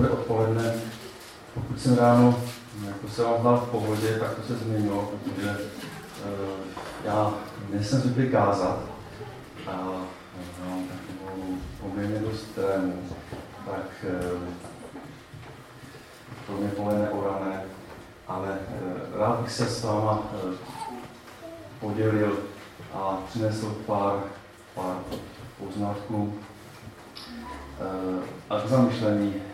Dobré odpoledne. Pokud jsem ráno jako se vám dal v pohodě, tak to se změnilo, protože uh, já nejsem zvyklý kázat a mám takovou poměrně dost trému, tak uh, to mě pole neorané, ale uh, rád bych se s váma uh, podělil a přinesl pár, pár poznatků a k zamyšlení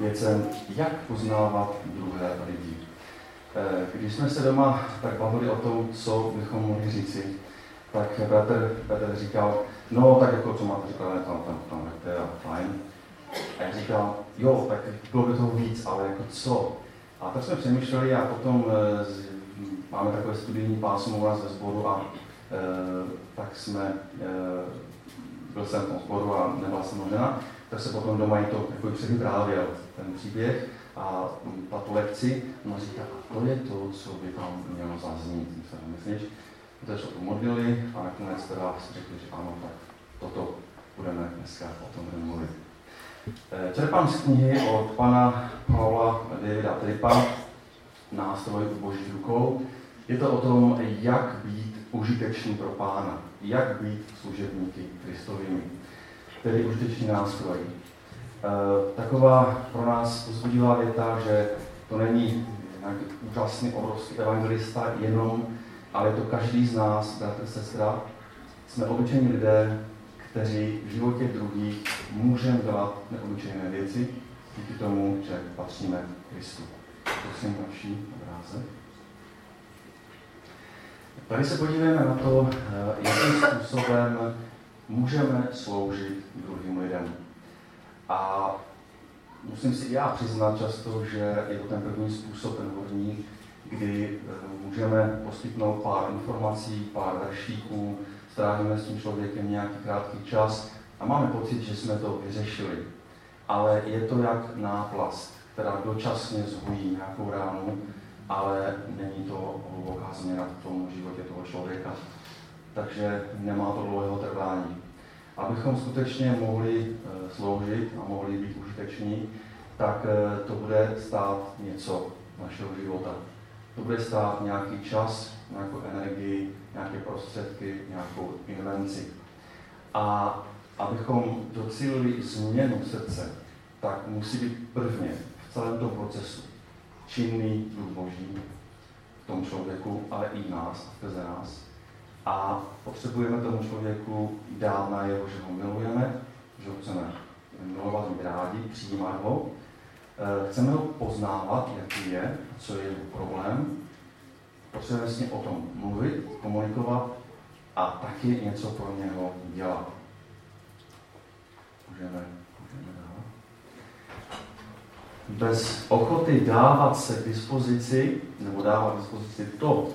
věcem, jak poznávat druhé lidi. Uh, když jsme se doma tak bavili o tom, co bychom mohli říci, tak Petr, Petr říkal, no tak jako co máte připravené tam, tam, tam, to je fajn. A já říkal, jo, tak bylo by toho víc, ale jako co? A tak jsme přemýšleli a potom máme takové studijní pásmo u nás ve sboru a tak jsme, byl jsem v tom sboru a nebyla jsem žena, tak se potom doma i to jako převyprávěl ten příběh a tato lekci, no a říká, a to je to, co by tam mělo zaznít, myslíš? Protože se to modlili a nakonec teda si řekli, že ano, tak toto budeme dneska o tom mluvit. E, čerpám z knihy od pana Paula Davida Tripa, nástroj boží rukou, je to o tom, jak být užitečný pro pána, jak být služebníky Kristovými, tedy užitečný nástroj. E, taková pro nás pozbudivá věta, že to není nějak úžasný, obrovský evangelista jenom, ale je to každý z nás, bratr, sestra. Jsme obyčejní lidé, kteří v životě druhých můžeme dělat neobyčejné věci díky tomu, že patříme Kristu. Prosím další obrázek. Tady se podívejme na to, eh, jakým způsobem můžeme sloužit druhým lidem. A musím si i já přiznat často, že je to ten první způsob, ten hodní, kdy eh, můžeme poskytnout pár informací, pár veršíků, strávíme s tím člověkem nějaký krátký čas a máme pocit, že jsme to vyřešili. Ale je to jak náplast, která dočasně zhojí nějakou ránu ale není to hluboká změna v tom životě toho člověka. Takže nemá to dlouhého trvání. Abychom skutečně mohli eh, sloužit a mohli být užiteční, tak eh, to bude stát něco našeho života. To bude stát nějaký čas, nějakou energii, nějaké prostředky, nějakou invenci. A abychom docílili změnu srdce, tak musí být prvně v celém tom procesu činný duch boží v tom člověku, ale i nás, skrze nás. A potřebujeme tomu člověku dát na jeho, že ho milujeme, že ho chceme milovat, mít rádi, přijímat ho. Eh, chceme ho poznávat, jaký je, co je jeho problém. Potřebujeme s ním o tom mluvit, komunikovat a taky něco pro něho dělat. Můžeme bez ochoty dávat se k dispozici, nebo dávat k dispozici to,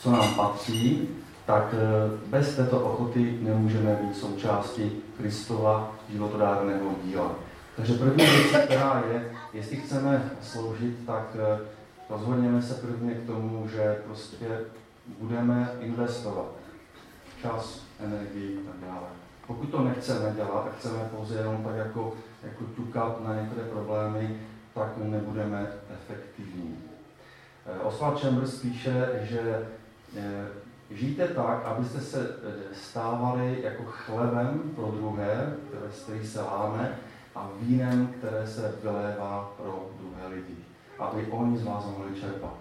co nám patří, tak eh, bez této ochoty nemůžeme být součástí Kristova životodárného díla. Takže první věc, která je, jestli chceme sloužit, tak eh, rozhodněme se prvně k tomu, že prostě budeme investovat čas, energii a tak dále. Pokud to nechceme dělat, tak chceme pouze jenom tak jako, jako tukat na některé problémy, tak nebudeme efektivní. Eh, Oswald Chambers píše, že žijte tak, abyste se eh, stávali jako chlebem pro druhé, které, z který se láme, a vínem, které se vylévá pro druhé lidi, aby oni z vás mohli čerpat.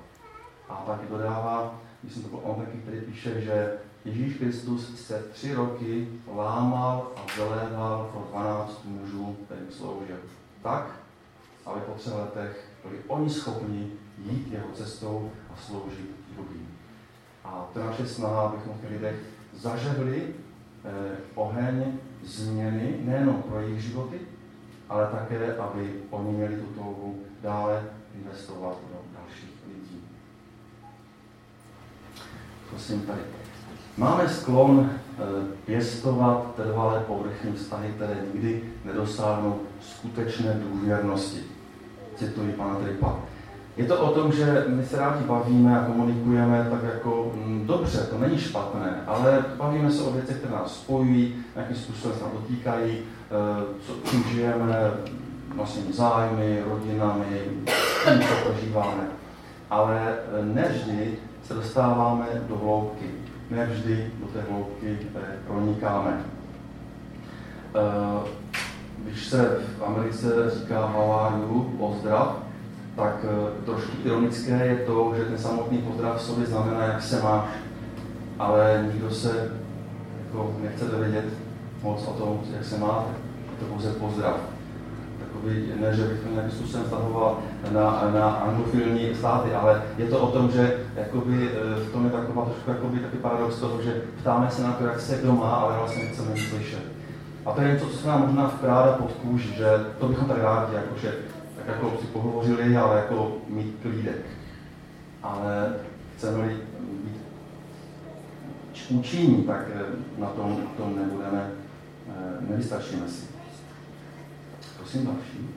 A taky dodává, myslím, to byl on taky, který píše, že Ježíš Kristus se tři roky lámal a vyléval pro 12 mužů, kterým sloužil. Tak, ale po třech letech byli oni schopni jít jeho cestou a sloužit druhým. A to naše snaha, abychom v lidech zažehli eh, oheň změny nejenom pro jejich životy, ale také, aby oni měli tu touhu dále investovat do dalších lidí. Prosím tady. Máme sklon eh, pěstovat trvalé povrchní vztahy, které nikdy nedosáhnou skutečné důvěrnosti cituji pana Tripa. Je to o tom, že my se rádi bavíme a komunikujeme tak jako mm, dobře, to není špatné, ale bavíme se o věcech, které nás spojují, nějakým způsobem se nám dotýkají, eh, co, čím žijeme, vlastně zájmy, rodinami, tím, co prožíváme. Ale nevždy se dostáváme do hloubky. Nevždy do té hloubky pronikáme. Když se v Americe říká you, pozdrav, tak trošku ironické je to, že ten samotný pozdrav v sobě znamená, jak se máš, ale nikdo se jako nechce vědět moc o tom, jak se máte. Je to pouze pozdrav. Takový, ne, že bych to nějakým způsobem stahoval na, na anglofilní státy, ale je to o tom, že jakoby, e, v tom je taková trošku jakoby, taky paradox toho, že ptáme se na to, jak se kdo má, ale vlastně nechceme slyšet. A to je něco, co se nám možná vkrádá pod kůži, že to bychom tak rádi, jakože, jako si pohovořili, ale jako mít klídek. Ale chceme-li být učiní, tak eh, na tom, tom nebudeme, eh, nevystačíme si. Prosím další.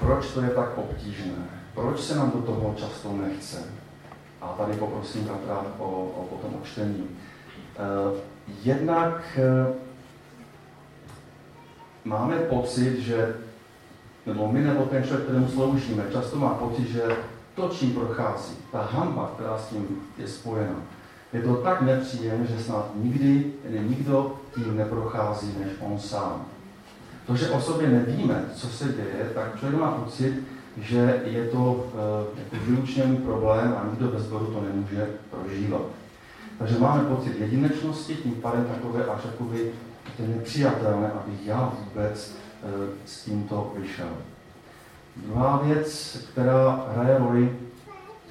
Proč to je tak obtížné? Proč se nám do toho často nechce? A tady poprosím Katra o, o, o tom čtení. Uh, jednak máme pocit, že, nebo my nebo ten člověk, kterému sloužíme, často má pocit, že to, čím prochází, ta hamba, která s tím je spojena, je to tak nepříjemné, že snad nikdy nikdo tím neprochází než on sám. To, že o sobě nevíme, co se děje, tak člověk má pocit, že je to e, jako výlučně problém a nikdo bez bodu to nemůže prožívat. Takže máme pocit jedinečnosti, tím pádem takové až jakoby to nepřijatelné, abych já vůbec s tímto vyšel. Druhá věc, která hraje roli,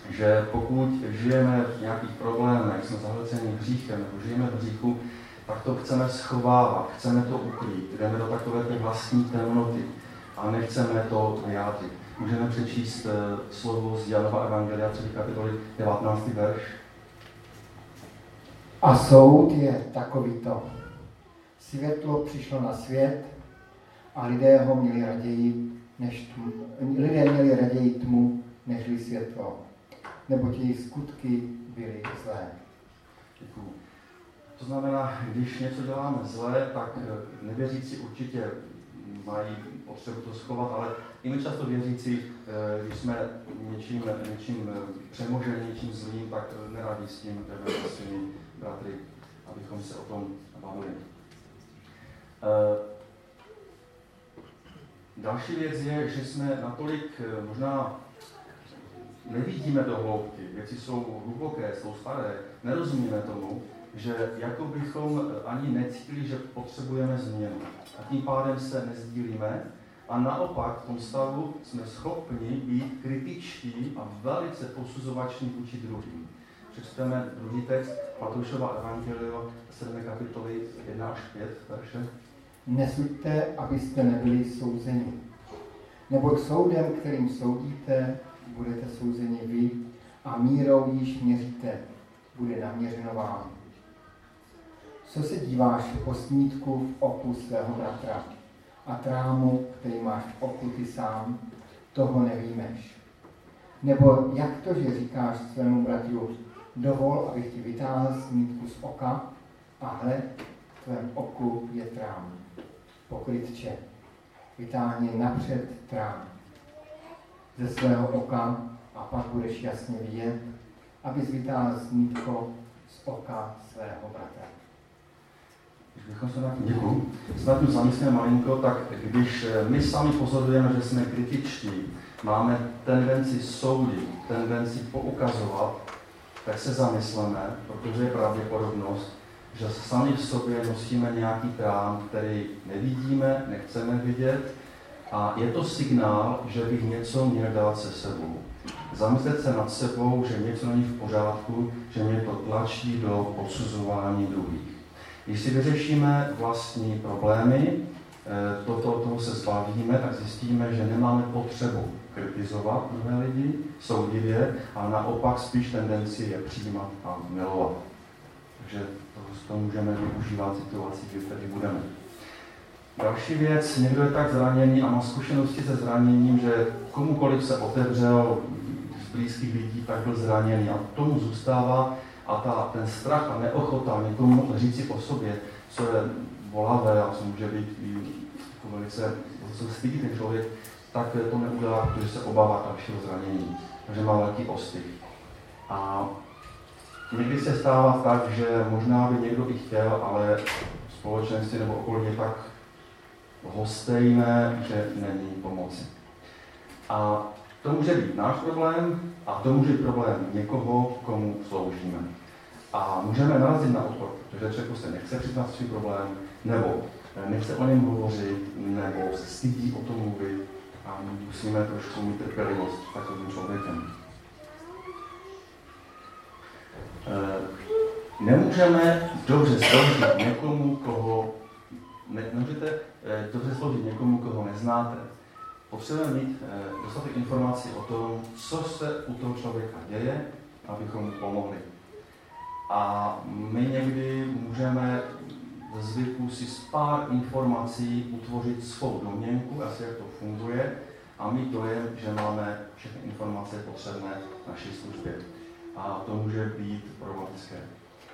že pokud žijeme v nějakých problémech, jsme zahlceni hříchem nebo žijeme v hříchu, tak to chceme schovávat, chceme to ukrýt, jdeme do takové té vlastní temnoty a nechceme to vyjádřit. Můžeme přečíst uh, slovo z Janova Evangelia 3. kapitoly 19. verš. A soud je takovýto. Světlo přišlo na svět a lidé ho měli raději než tmu, lidé měli raději tmu, než světlo nebo jejich skutky byly zlé. Děkuju. To znamená, když něco děláme zlé, tak eh, nevěřící určitě mají potřebu to schovat, ale i my často věřící, eh, když jsme něčím, něčím eh, přemoženi, něčím zlým, tak neradí s tím svými bratry, abychom se o tom bavili. Další věc je, že jsme natolik možná nevidíme do hloubky, věci jsou hluboké, jsou staré, nerozumíme tomu, že jako bychom ani necítili, že potřebujeme změnu. A tím pádem se nezdílíme a naopak v tom stavu jsme schopni být kritičtí a velice posuzovační vůči druhým. Přečteme druhý text Matoušova Evangelio 7. kapitoly 1 až 5 verše. Nesuďte, abyste nebyli souzeni. Nebo soudem, kterým soudíte, budete souzeni vy a mírou již měříte, bude naměřeno vám. Co se díváš po smítku v oku svého bratra a trámu, který máš v oku ty sám, toho nevýmeš. Nebo jak to, že říkáš svému bratru, dovol, abych ti vytáhl smítku z oka, a hle, v tvém oku je trám. Pokrytče, vytáhni napřed trám ze svého oka a pak budeš jasně vidět, aby vytáhl smítko z oka svého bratra. Když bychom se děkuju, snad zamyslíme malinko, tak když eh, my sami pozorujeme, že jsme kritičtí, máme tendenci soudit, tendenci poukazovat, tak se zamysleme, protože je pravděpodobnost, že sami v sobě nosíme nějaký trám, který nevidíme, nechceme vidět a je to signál, že bych něco měl dát se sebou. Zamyslet se nad sebou, že něco není v pořádku, že mě to tlačí do posuzování druhých. Když si vyřešíme vlastní problémy, eh, toto, toho se zbavíme, tak zjistíme, že nemáme potřebu kritizovat druhé lidi soudivě, a naopak spíš tendenci je přijímat a milovat. Takže to, můžeme využívat situaci, kdy tady budeme. Další věc, někdo je tak zraněný a má zkušenosti se zraněním, že komukoliv se otevřel z blízkých lidí, tak byl zraněný a tomu zůstává a ta, ten strach a neochota někomu říci o sobě, co je bolavé a co může být jako velice se stydí ten člověk, tak to neudělá, protože se obává dalšího zranění. Takže má velký ostych. A někdy se stává tak, že možná by někdo i chtěl, ale společenství nebo okolí je tak hostejné, že není pomoci. A to může být náš problém a to může být problém někoho, komu sloužíme. A můžeme narazit na odpor, protože člověk se nechce přiznat svůj problém, nebo nechce o něm hovořit, nebo se stydí o tom mluvit a musíme trošku mít trpělivost s takovým člověkem. Nemůžeme dobře sloužit někomu, koho ne, nemůžete e, dobře sloužit někomu, koho neznáte. Potřebujeme mít e, dostatek informací o tom, co se u toho člověka děje, abychom mu pomohli. A my někdy můžeme ze zvyku si z pár informací utvořit svou domněnku, asi jak to funguje, a mít dojem, že máme všechny informace potřebné v naší službě. A to může být problematické.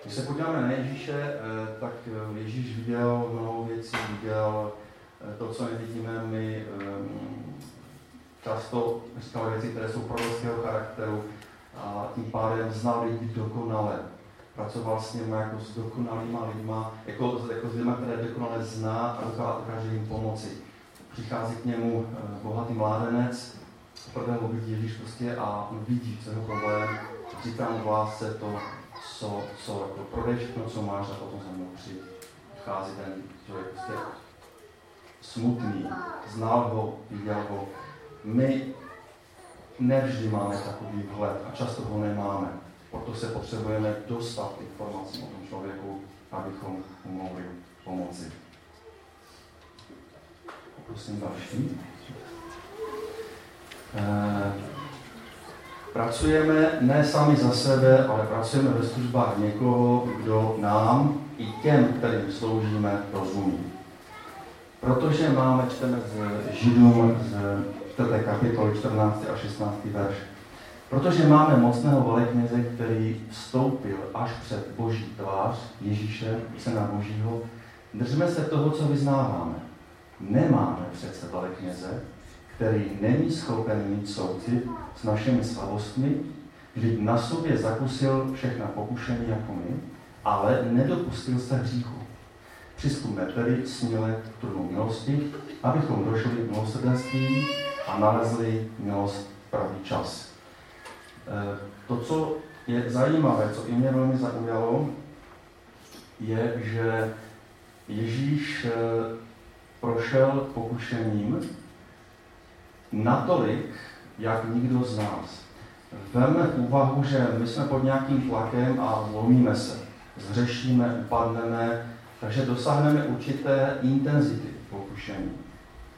Když se podíváme na Ježíše, eh, tak eh, Ježíš viděl mnoho věcí, viděl eh, to, co nevidíme my, často říkal věci, které jsou prorockého charakteru a tím pádem znal lidi dokonale pracoval s nimi jako s dokonalýma lidma, jako, jako s lidmi, které dokonale zná a dokáže jim pomoci. Přichází k němu bohatý mládenec, prvého vidí Ježíš prostě a vidí, co jeho problém, říká mu v lásce to, co, co jako prodej všechno, co máš a potom za mnou. Přichází ten člověk prostě smutný, znal ho, viděl ho. My nevždy máme takový vhled a často ho nemáme. Proto se potřebujeme dostat informací o tom člověku, abychom mu mohli pomoci. Prosím další. E, pracujeme ne sami za sebe, ale pracujeme ve službách někoho, kdo nám i těm, kterým sloužíme, rozumí. Protože máme, čteme z Židům z 4. kapitoly 14. a 16. verš, Protože máme mocného velekněze, který vstoupil až před Boží tvář Ježíše, Syna Božího, držme se toho, co vyznáváme. Nemáme přece velekněze, který není schopen mít soucit s našimi slabostmi, vždyť na sobě zakusil všechna pokušení jako my, ale nedopustil se hříchu. Přistupme tedy směle k trůnu milosti, abychom došli k milosrdenství a nalezli milost v pravý čas. Eh, to, co je zajímavé, co i mě velmi zaujalo, je, že Ježíš eh, prošel pokušením natolik, jak nikdo z nás. Veme v úvahu, že my jsme pod nějakým tlakem a zlomíme se, zřešíme, upadneme, takže dosáhneme určité intenzity pokušení.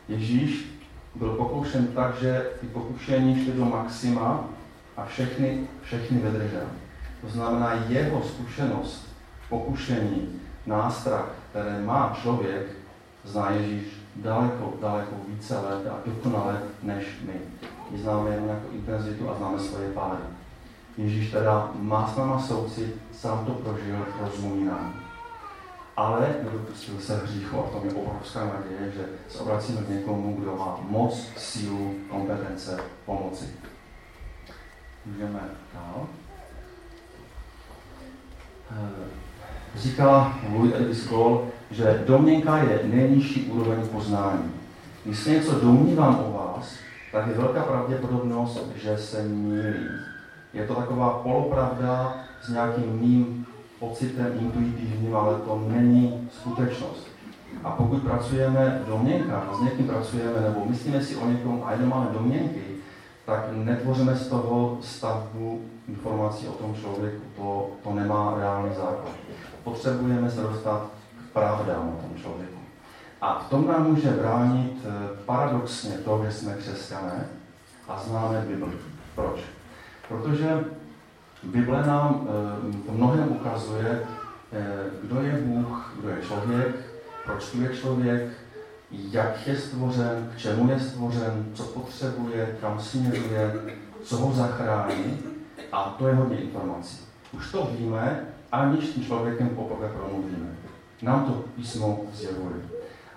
Ježíš byl pokoušen tak, že ty pokušení šly do maxima a všechny, všechny vydržel. To znamená, jeho zkušenost, pokušení, nástrah, které má člověk, zná Ježíš daleko, daleko více let a dokonale než my. My známe jen nějakou intenzitu a známe svoje pády. Ježíš teda má s náma soucit, sám to prožil, rozumí nám. Ale nedopustil se hříchu a v tom je obrovská naděje, že se obracíme k někomu, kdo má moc, sílu, kompetence pomoci. Můžeme dál. Říká Louis Elvis Cole, že domněnka je nejnižší úroveň poznání. Když se něco domnívám o vás, tak je velká pravděpodobnost, že se mýlím. Je to taková polopravda s nějakým mým pocitem intuitivním, ale to není skutečnost. A pokud pracujeme v domněnkách, s někým pracujeme, nebo myslíme si o někom a jenom máme domněnky, tak netvoříme z toho stavbu informací o tom člověku. To, to nemá reálný základ. Potřebujeme se dostat k pravdám o tom člověku. A v tom nám může bránit eh, paradoxně to, že jsme křesťané a známe Bibli. Proč? Protože Bible nám eh, v mnohem ukazuje, eh, kdo je Bůh, kdo je člověk, proč tu je člověk, jak je stvořen, k čemu je stvořen, co potřebuje, kam směřuje, co ho zachrání. A to je hodně informací. Už to víme, aniž tím člověkem poprvé promluvíme. Nám to písmo zjevuje.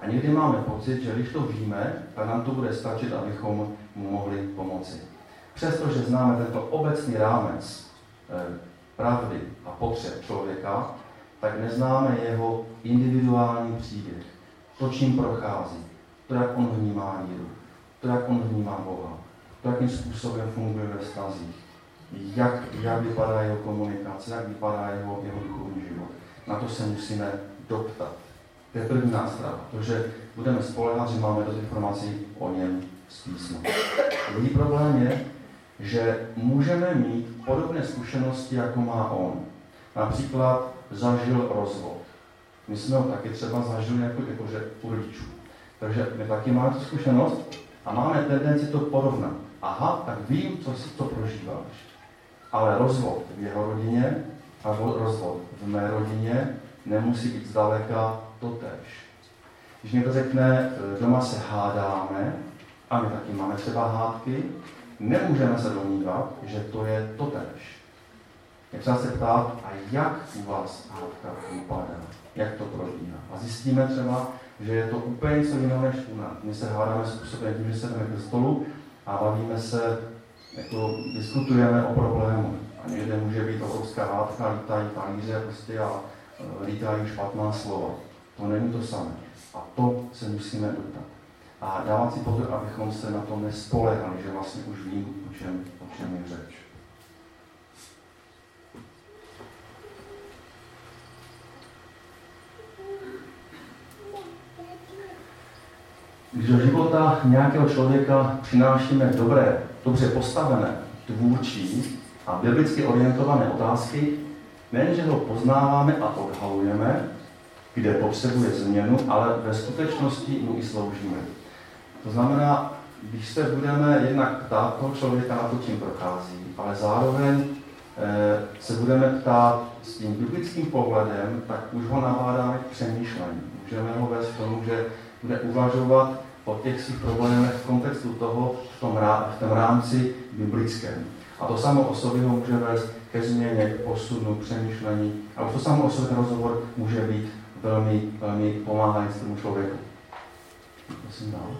A někdy máme pocit, že když to víme, tak nám to bude stačit, abychom mu mohli pomoci. Přestože známe tento obecný rámec eh, pravdy a potřeb člověka, tak neznáme jeho individuální příběh, to, čím prochází, to, jak on vnímá víru, to, jak on vnímá Boha, to, jakým způsobem funguje ve stazích, jak, jak vypadá jeho komunikace, jak vypadá jeho, jeho duchovní život. Na to se musíme doptat. To je první nástrava, protože budeme spolehat, že máme dost informací o něm z písma. Druhý problém je, že můžeme mít podobné zkušenosti, jako má on. Například zažil rozvod. My jsme ho taky třeba zažili jako, jakože u rodičů. Takže my taky máme tu zkušenost a máme tendenci to porovnat. Aha, tak vím, co si to prožíváš. Ale rozvod v jeho rodině a rozvod v mé rodině nemusí být zdaleka totéž. Když někdo řekne, e, doma se hádáme, a my taky máme třeba hádky, nemůžeme se domnívat, že to je totéž. Je třeba se ptát, a jak u vás hádka vypadá, jak to probíhá. A zjistíme třeba, že je to úplně něco jiného než u nás. My se hádáme způsobem tím, že se jdeme ke stolu a bavíme se, jako diskutujeme o problému. A někde může být obrovská hádka, lítají talíře prostě a e, lítají špatná slova. To není to samé. A to se musíme doptat. A dávat si pozor, abychom se na to nespolehali, že vlastně už vím, o čem, o čem je řeč. Když do života nějakého člověka přinášíme dobré, dobře postavené, tvůrčí a biblicky orientované otázky, nejenže ho poznáváme a odhalujeme, kde potřebuje změnu, ale ve skutečnosti mu i sloužíme. To znamená, když se budeme jednak ptát toho člověka na to, čím prochází, ale zároveň e, se budeme ptát s tím biblickým pohledem, tak už ho nabádáme k přemýšlení. Můžeme ho vést k tomu, že bude uvažovat o těch svých problémech v kontextu toho, v tom, rá, v tom rámci biblickém. A to samo o sobě ho může vést ke změně, k posunu, přemýšlení. A už to samo o sobě ten rozhovor může být velmi, velmi pomáhající tomu člověku. Prosím dál.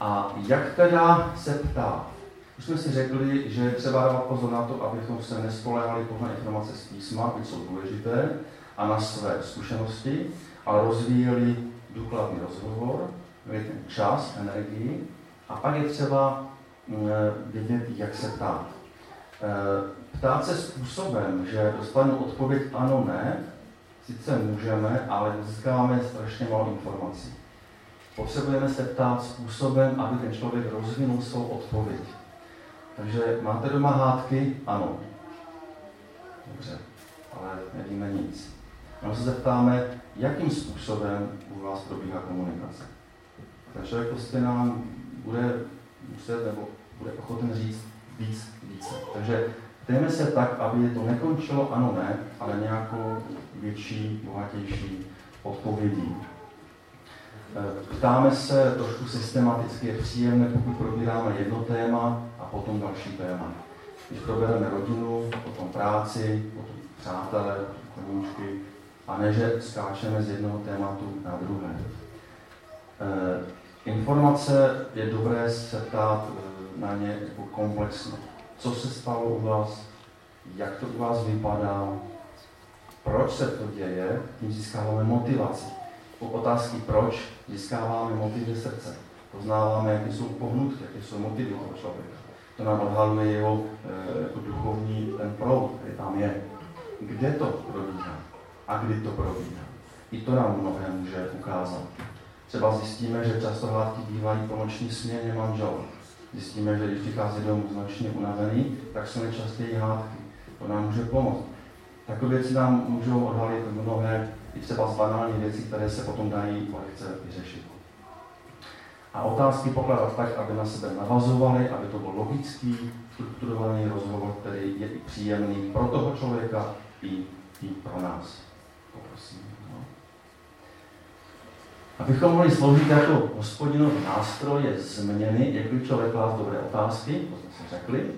A jak teda se ptá? Už jsme si řekli, že třeba dávat pozor na to, abychom se nespolehali na informace z písma, které jsou důležité, a na své zkušenosti, ale rozvíjeli důkladný rozhovor, ten čas, energii, a pak je třeba mm, vědět, jak se ptát. E, ptát se způsobem, že dostanu odpověď ano, ne, sice můžeme, ale získáváme strašně málo informací. Potřebujeme se ptát způsobem, aby ten člověk rozvinul svou odpověď. Takže máte doma hádky? Ano. Dobře, ale nevíme nic. No se zeptáme, jakým způsobem u vás probíhá komunikace. Ten člověk prostě nám bude muset nebo bude ochoten říct víc, více. Takže ptejme se tak, aby to nekončilo ano, ne, ale nějakou větší, bohatější odpovědí. Eh, ptáme se trošku systematicky, je příjemné, pokud probíráme jedno téma a potom další téma. Když probereme rodinu, potom práci, potom přátelé, koníčky, a ne, že skáčeme z jednoho tématu na druhé. E, informace je dobré se ptát eh, na ně jako komplexně. Co se stalo u vás, jak to u vás vypadá, proč se to děje, tím získáváme motivaci. U otázky proč získáváme motivy srdce. Poznáváme, jaké jsou pohnutky, jaké jsou motivy toho člověka. To nám odhaluje jeho e, jako duchovní ten proud, který tam je. Kde to probíhá a kdy to probíhá. I to nám mnohé může ukázat. Třeba zjistíme, že často hádky bývají po noční směně manžel. Zjistíme, že když přichází domů značně unavený, tak jsou nejčastěji hádky. To nám může pomoct. Takové věci nám můžou odhalit mnohé, i třeba z banální věcí, které se potom dají lehce vyřešit. A otázky pokládat tak, aby na sebe navazovaly, aby to byl logický, strukturovaný rozhovor, který je i příjemný pro toho člověka i, i pro nás. Poprosím. No. Abychom mohli sloužit jako hospodinov nástroje změny, jak by člověk klás dobré otázky, to jsme si řekli,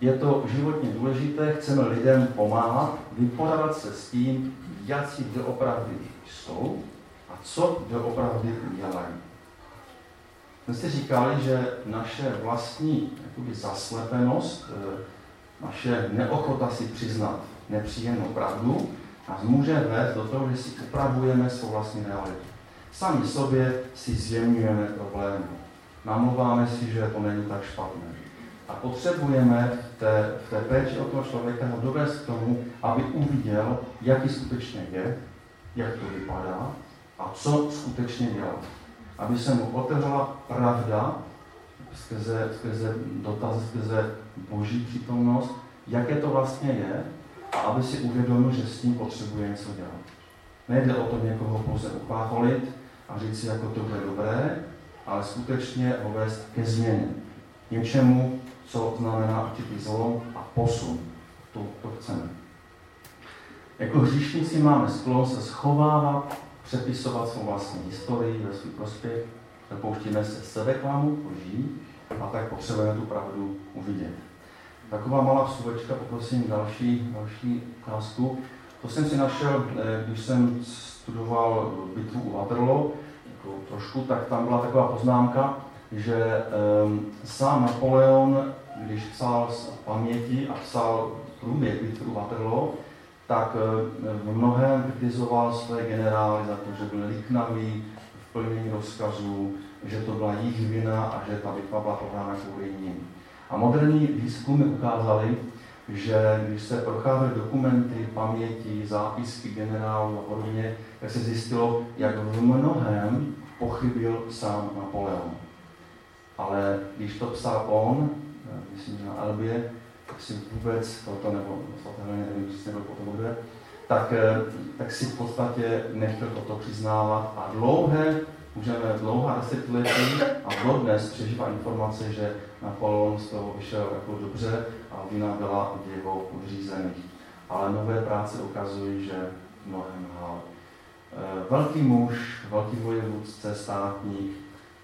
je to životně důležité, chceme lidem pomáhat, vypořádat se s tím, jak si opravdu jsou a co doopravdy dělají. My jste říkali, že naše vlastní jakoby, zaslepenost, eh, naše neochota si přiznat nepříjemnou pravdu, nás může vést do toho, že si upravujeme svou vlastní realitu. Sami sobě si zjemňujeme problémy. Namluváme si, že to není tak špatné. A potřebujeme v té, v té péči o toho člověka ho dovést k tomu, aby uviděl, jaký skutečně je, jak to vypadá a co skutečně dělá. Aby se mu otevřela pravda skrze, skrze dotaz, skrze boží přítomnost, jaké to vlastně je aby si uvědomil, že s tím potřebuje něco dělat. Nejde o to někoho pouze uchlácholit a říct si, jako to bude dobré, ale skutečně ho vést ke změně. Něčemu, co znamená určitý zlom a posun. To, to chceme. Jako hříšníci máme sklon se schovávat, přepisovat svou vlastní historii ve svůj prospěch, dopouštíme se sebeklamu, lží a tak potřebujeme tu pravdu uvidět. Taková malá vsuvečka, poprosím další, další ukázku. To jsem si našel, eh, když jsem studoval bitvu u Waterloo, jako trošku, tak tam byla taková poznámka, že um, sám Napoleon, když psal z paměti a psal průběh bitvy u Waterloo, tak eh, v mnohem kritizoval své generály za to, že byl liknavý v plnění rozkazů, že to byla jejich vina a že ta bitva byla prohrána kvůli ním. A moderní výzkumy ukázaly, že když se procházely dokumenty, paměti, zápisky generálů a podobně, tak se zjistilo, jak v mnohem pochybil sám Napoleon. Ale když to psal on, myslím, že na Elbě, tak si vůbec toto, nebo svatého nevím, jestli potom bude, tak, eh, tak si v podstatě nechtěl toto přiznávat a dlouhé můžeme dlouhá desetiletí a dodnes přežívá informace, že Napoleon z toho vyšel jako dobře a vina byla v jeho podřízených. Ale nové práce ukazují, že mnohem hál. Eh, velký muž, velký vojevůdce, státník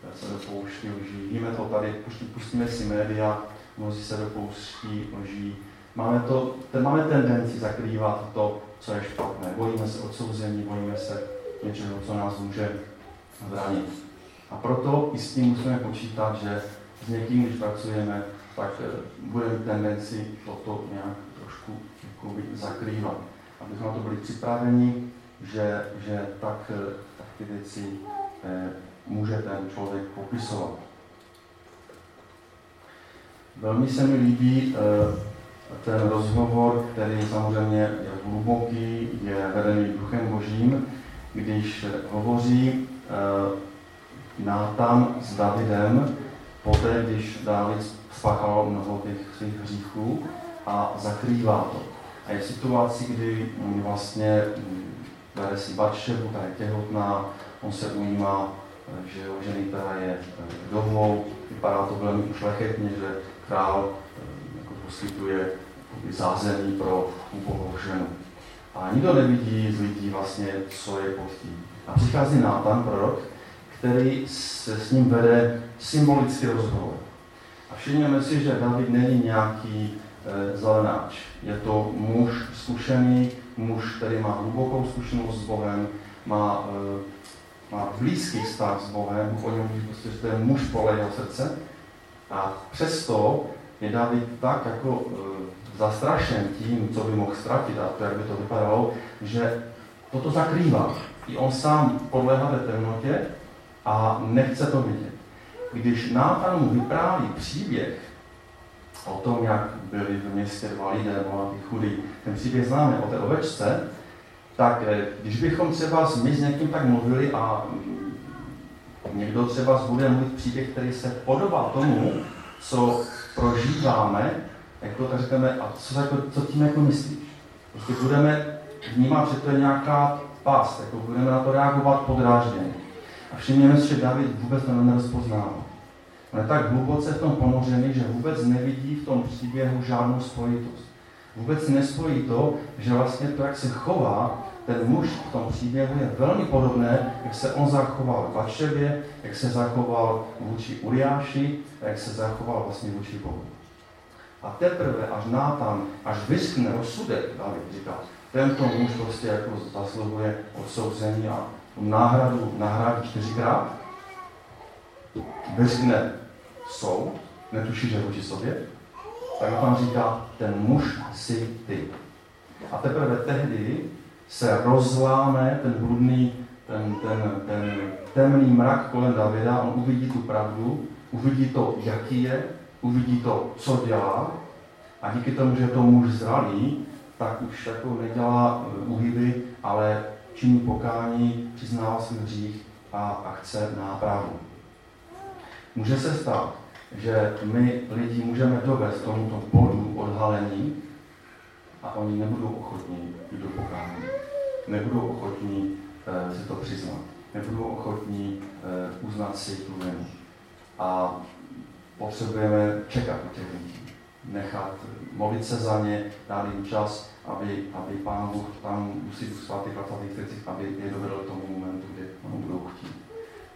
eh, se dopouští lží. Víme to tady, pustíme si média, mnozí se dopouští lží. Máme, to, ten, máme tendenci zakrývat to, co je špatné. Bojíme se odsouzení, bojíme se něčeho, co nás může zranit. A proto i s tím musíme počítat, že s někým, když pracujeme, tak eh, budeme tendenci toto nějak trošku jakoby, zakrývat. Abychom na to byli připraveni, že, že tak, eh, tak ty věci eh, může ten člověk popisovat. Velmi se mi líbí eh, ten rozhovor, který samozřejmě je hluboký, je vedený duchem božím, když hovoří Nátan s Davidem, poté, když David spáchal mnoho těch svých hříchů a zakrývá to. A je v situaci, kdy vlastně mm, bere si Batševu, ta je těhotná, on se ujímá, eh, že jeho ženy teda je vdovou, vypadá to velmi ušlechetně, že král eh, jako poskytuje zázemí pro ubohou ženu. A nikdo nevidí z lidí vlastně, co je pod tím. A přichází Nátan, prorok, který se s ním vede symbolický rozhovor. A všimněme si, že David není nějaký e, zelenáč. Je to muž zkušený, muž, který má hlubokou zkušenost s Bohem, má, e, má blízký vztah s Bohem, o něm prostě, že to je muž podle jeho srdce. A přesto je David tak jako e, zastrašen tím, co by mohl ztratit a to, jak by to vypadalo, že toto zakrývá. I on sám podléhá té temnotě a nechce to vidět. Když Nátan mu vypráví příběh o tom, jak byli v městě dva lidé, bohatý chudý, ten příběh známe o té ovečce, tak eh, když bychom třeba my s někým tak mluvili a mm, někdo třeba bude mluvit příběh, který se podobá tomu, co prožíváme, jako tak řekneme, a co, jako, co tím jako myslíš? Prostě budeme vnímat, že to je nějaká past, jako budeme na to reagovat podrážděně. A všimněme si, že David vůbec to nerozpoznává. On je tak hluboce v tom ponořený, že vůbec nevidí v tom příběhu žádnou spojitost. Vůbec nespojí to, že vlastně to, jak se chová ten muž v tom příběhu, je velmi podobné, jak se on zachoval v Vaševě, jak se zachoval vůči Uriáši, jak se zachoval vlastně vůči Bohu. A teprve, až Nátan, až vyskne rozsudek, David říká, tento muž prostě jako zasluhuje odsouzení a náhradu nahrádí čtyřikrát, vyřkne soud, netuší, že vůči sobě, tak on říká, ten muž si ty. A teprve tehdy se rozláme ten bludný, ten, ten, ten temný mrak kolem Davida, on uvidí tu pravdu, uvidí to, jaký je, uvidí to, co dělá. A díky tomu, že je to muž zralý, tak už jako nedělá uhyby, eh, ale činí pokání, přiznává svůj hřích a, a chce nápravu. Může se stát, že my lidi můžeme dovést tomuto bodu odhalení a oni nebudou ochotní jít do pokání. Nebudou ochotní e, si to přiznat. Nebudou ochotní e, uznat si tu vinu. A potřebujeme čekat u těch lidí. Nechat, modlit se za ně, dát jim čas, aby, aby Pán Bůh tam musí svatý v těch aby je dovedl k tomu momentu, kdy oni budou chtít.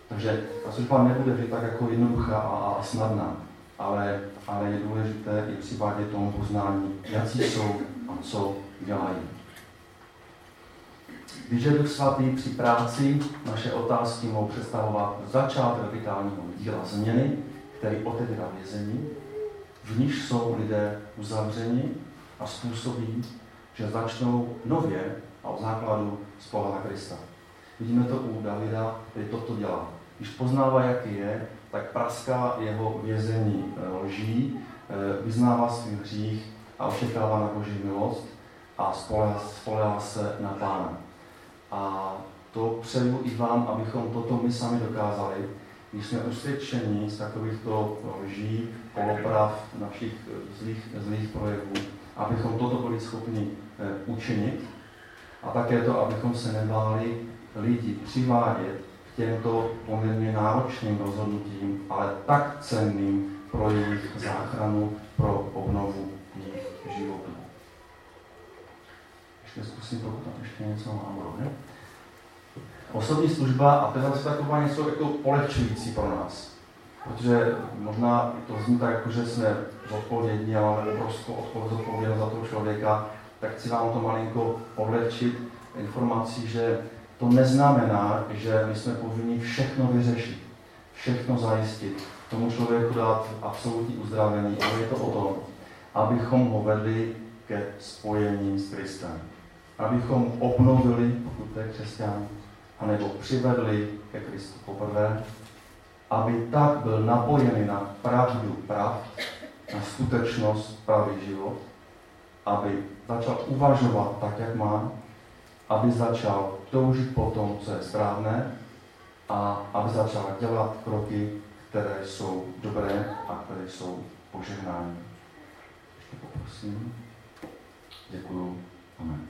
Takže ta služba nebude vždy tak jako jednoduchá a, a snadná, ale, ale je důležité i přivádět tomu poznání, jaký jsou a co dělají. Když je Duch Svatý při práci, naše otázky mohou představovat začátek vitálního díla změny, který otevírá vězení, v níž jsou lidé uzavřeni a způsobí, že začnou nově a od základu spolehat Krista. Vidíme to u Davida, který toto dělá. Když poznává, jaký je, tak praská jeho vězení eh, lží, eh, vyznává svůj hřích a očekává na Boží milost a spolehá se na Pána. A to přeju i vám, abychom toto my sami dokázali, když jsme usvědčeni z takovýchto lží, poloprav, našich zlých, zlých projevů, abychom toto byli schopni eh, učinit a také to, abychom se nebáli lidi přivádět k těmto poměrně náročným rozhodnutím, ale tak cenným pro jejich záchranu, pro obnovu jejich životů. Ještě zkusím, pokud tam ještě něco mám, ne? Osobní služba, a zase taková něco jako polehčující pro nás. Protože možná to zní tak, jako, že jsme zodpovědní a máme obrovskou odpovědnost za toho člověka, tak chci vám to malinko odlehčit informací, že to neznamená, že my jsme povinni všechno vyřešit, všechno zajistit, tomu člověku dát absolutní uzdravení, ale je to o tom, abychom ho vedli ke spojení s Kristem. Abychom obnovili, pokud to je křesťan, anebo přivedli ke Kristu poprvé, aby tak byl napojený na pravdu prav, na skutečnost pravý život, aby začal uvažovat tak, jak má, aby začal toužit po tom, co je správné a aby začal dělat kroky, které jsou dobré a které jsou požehnání. Ještě poprosím. Děkuju. Amen.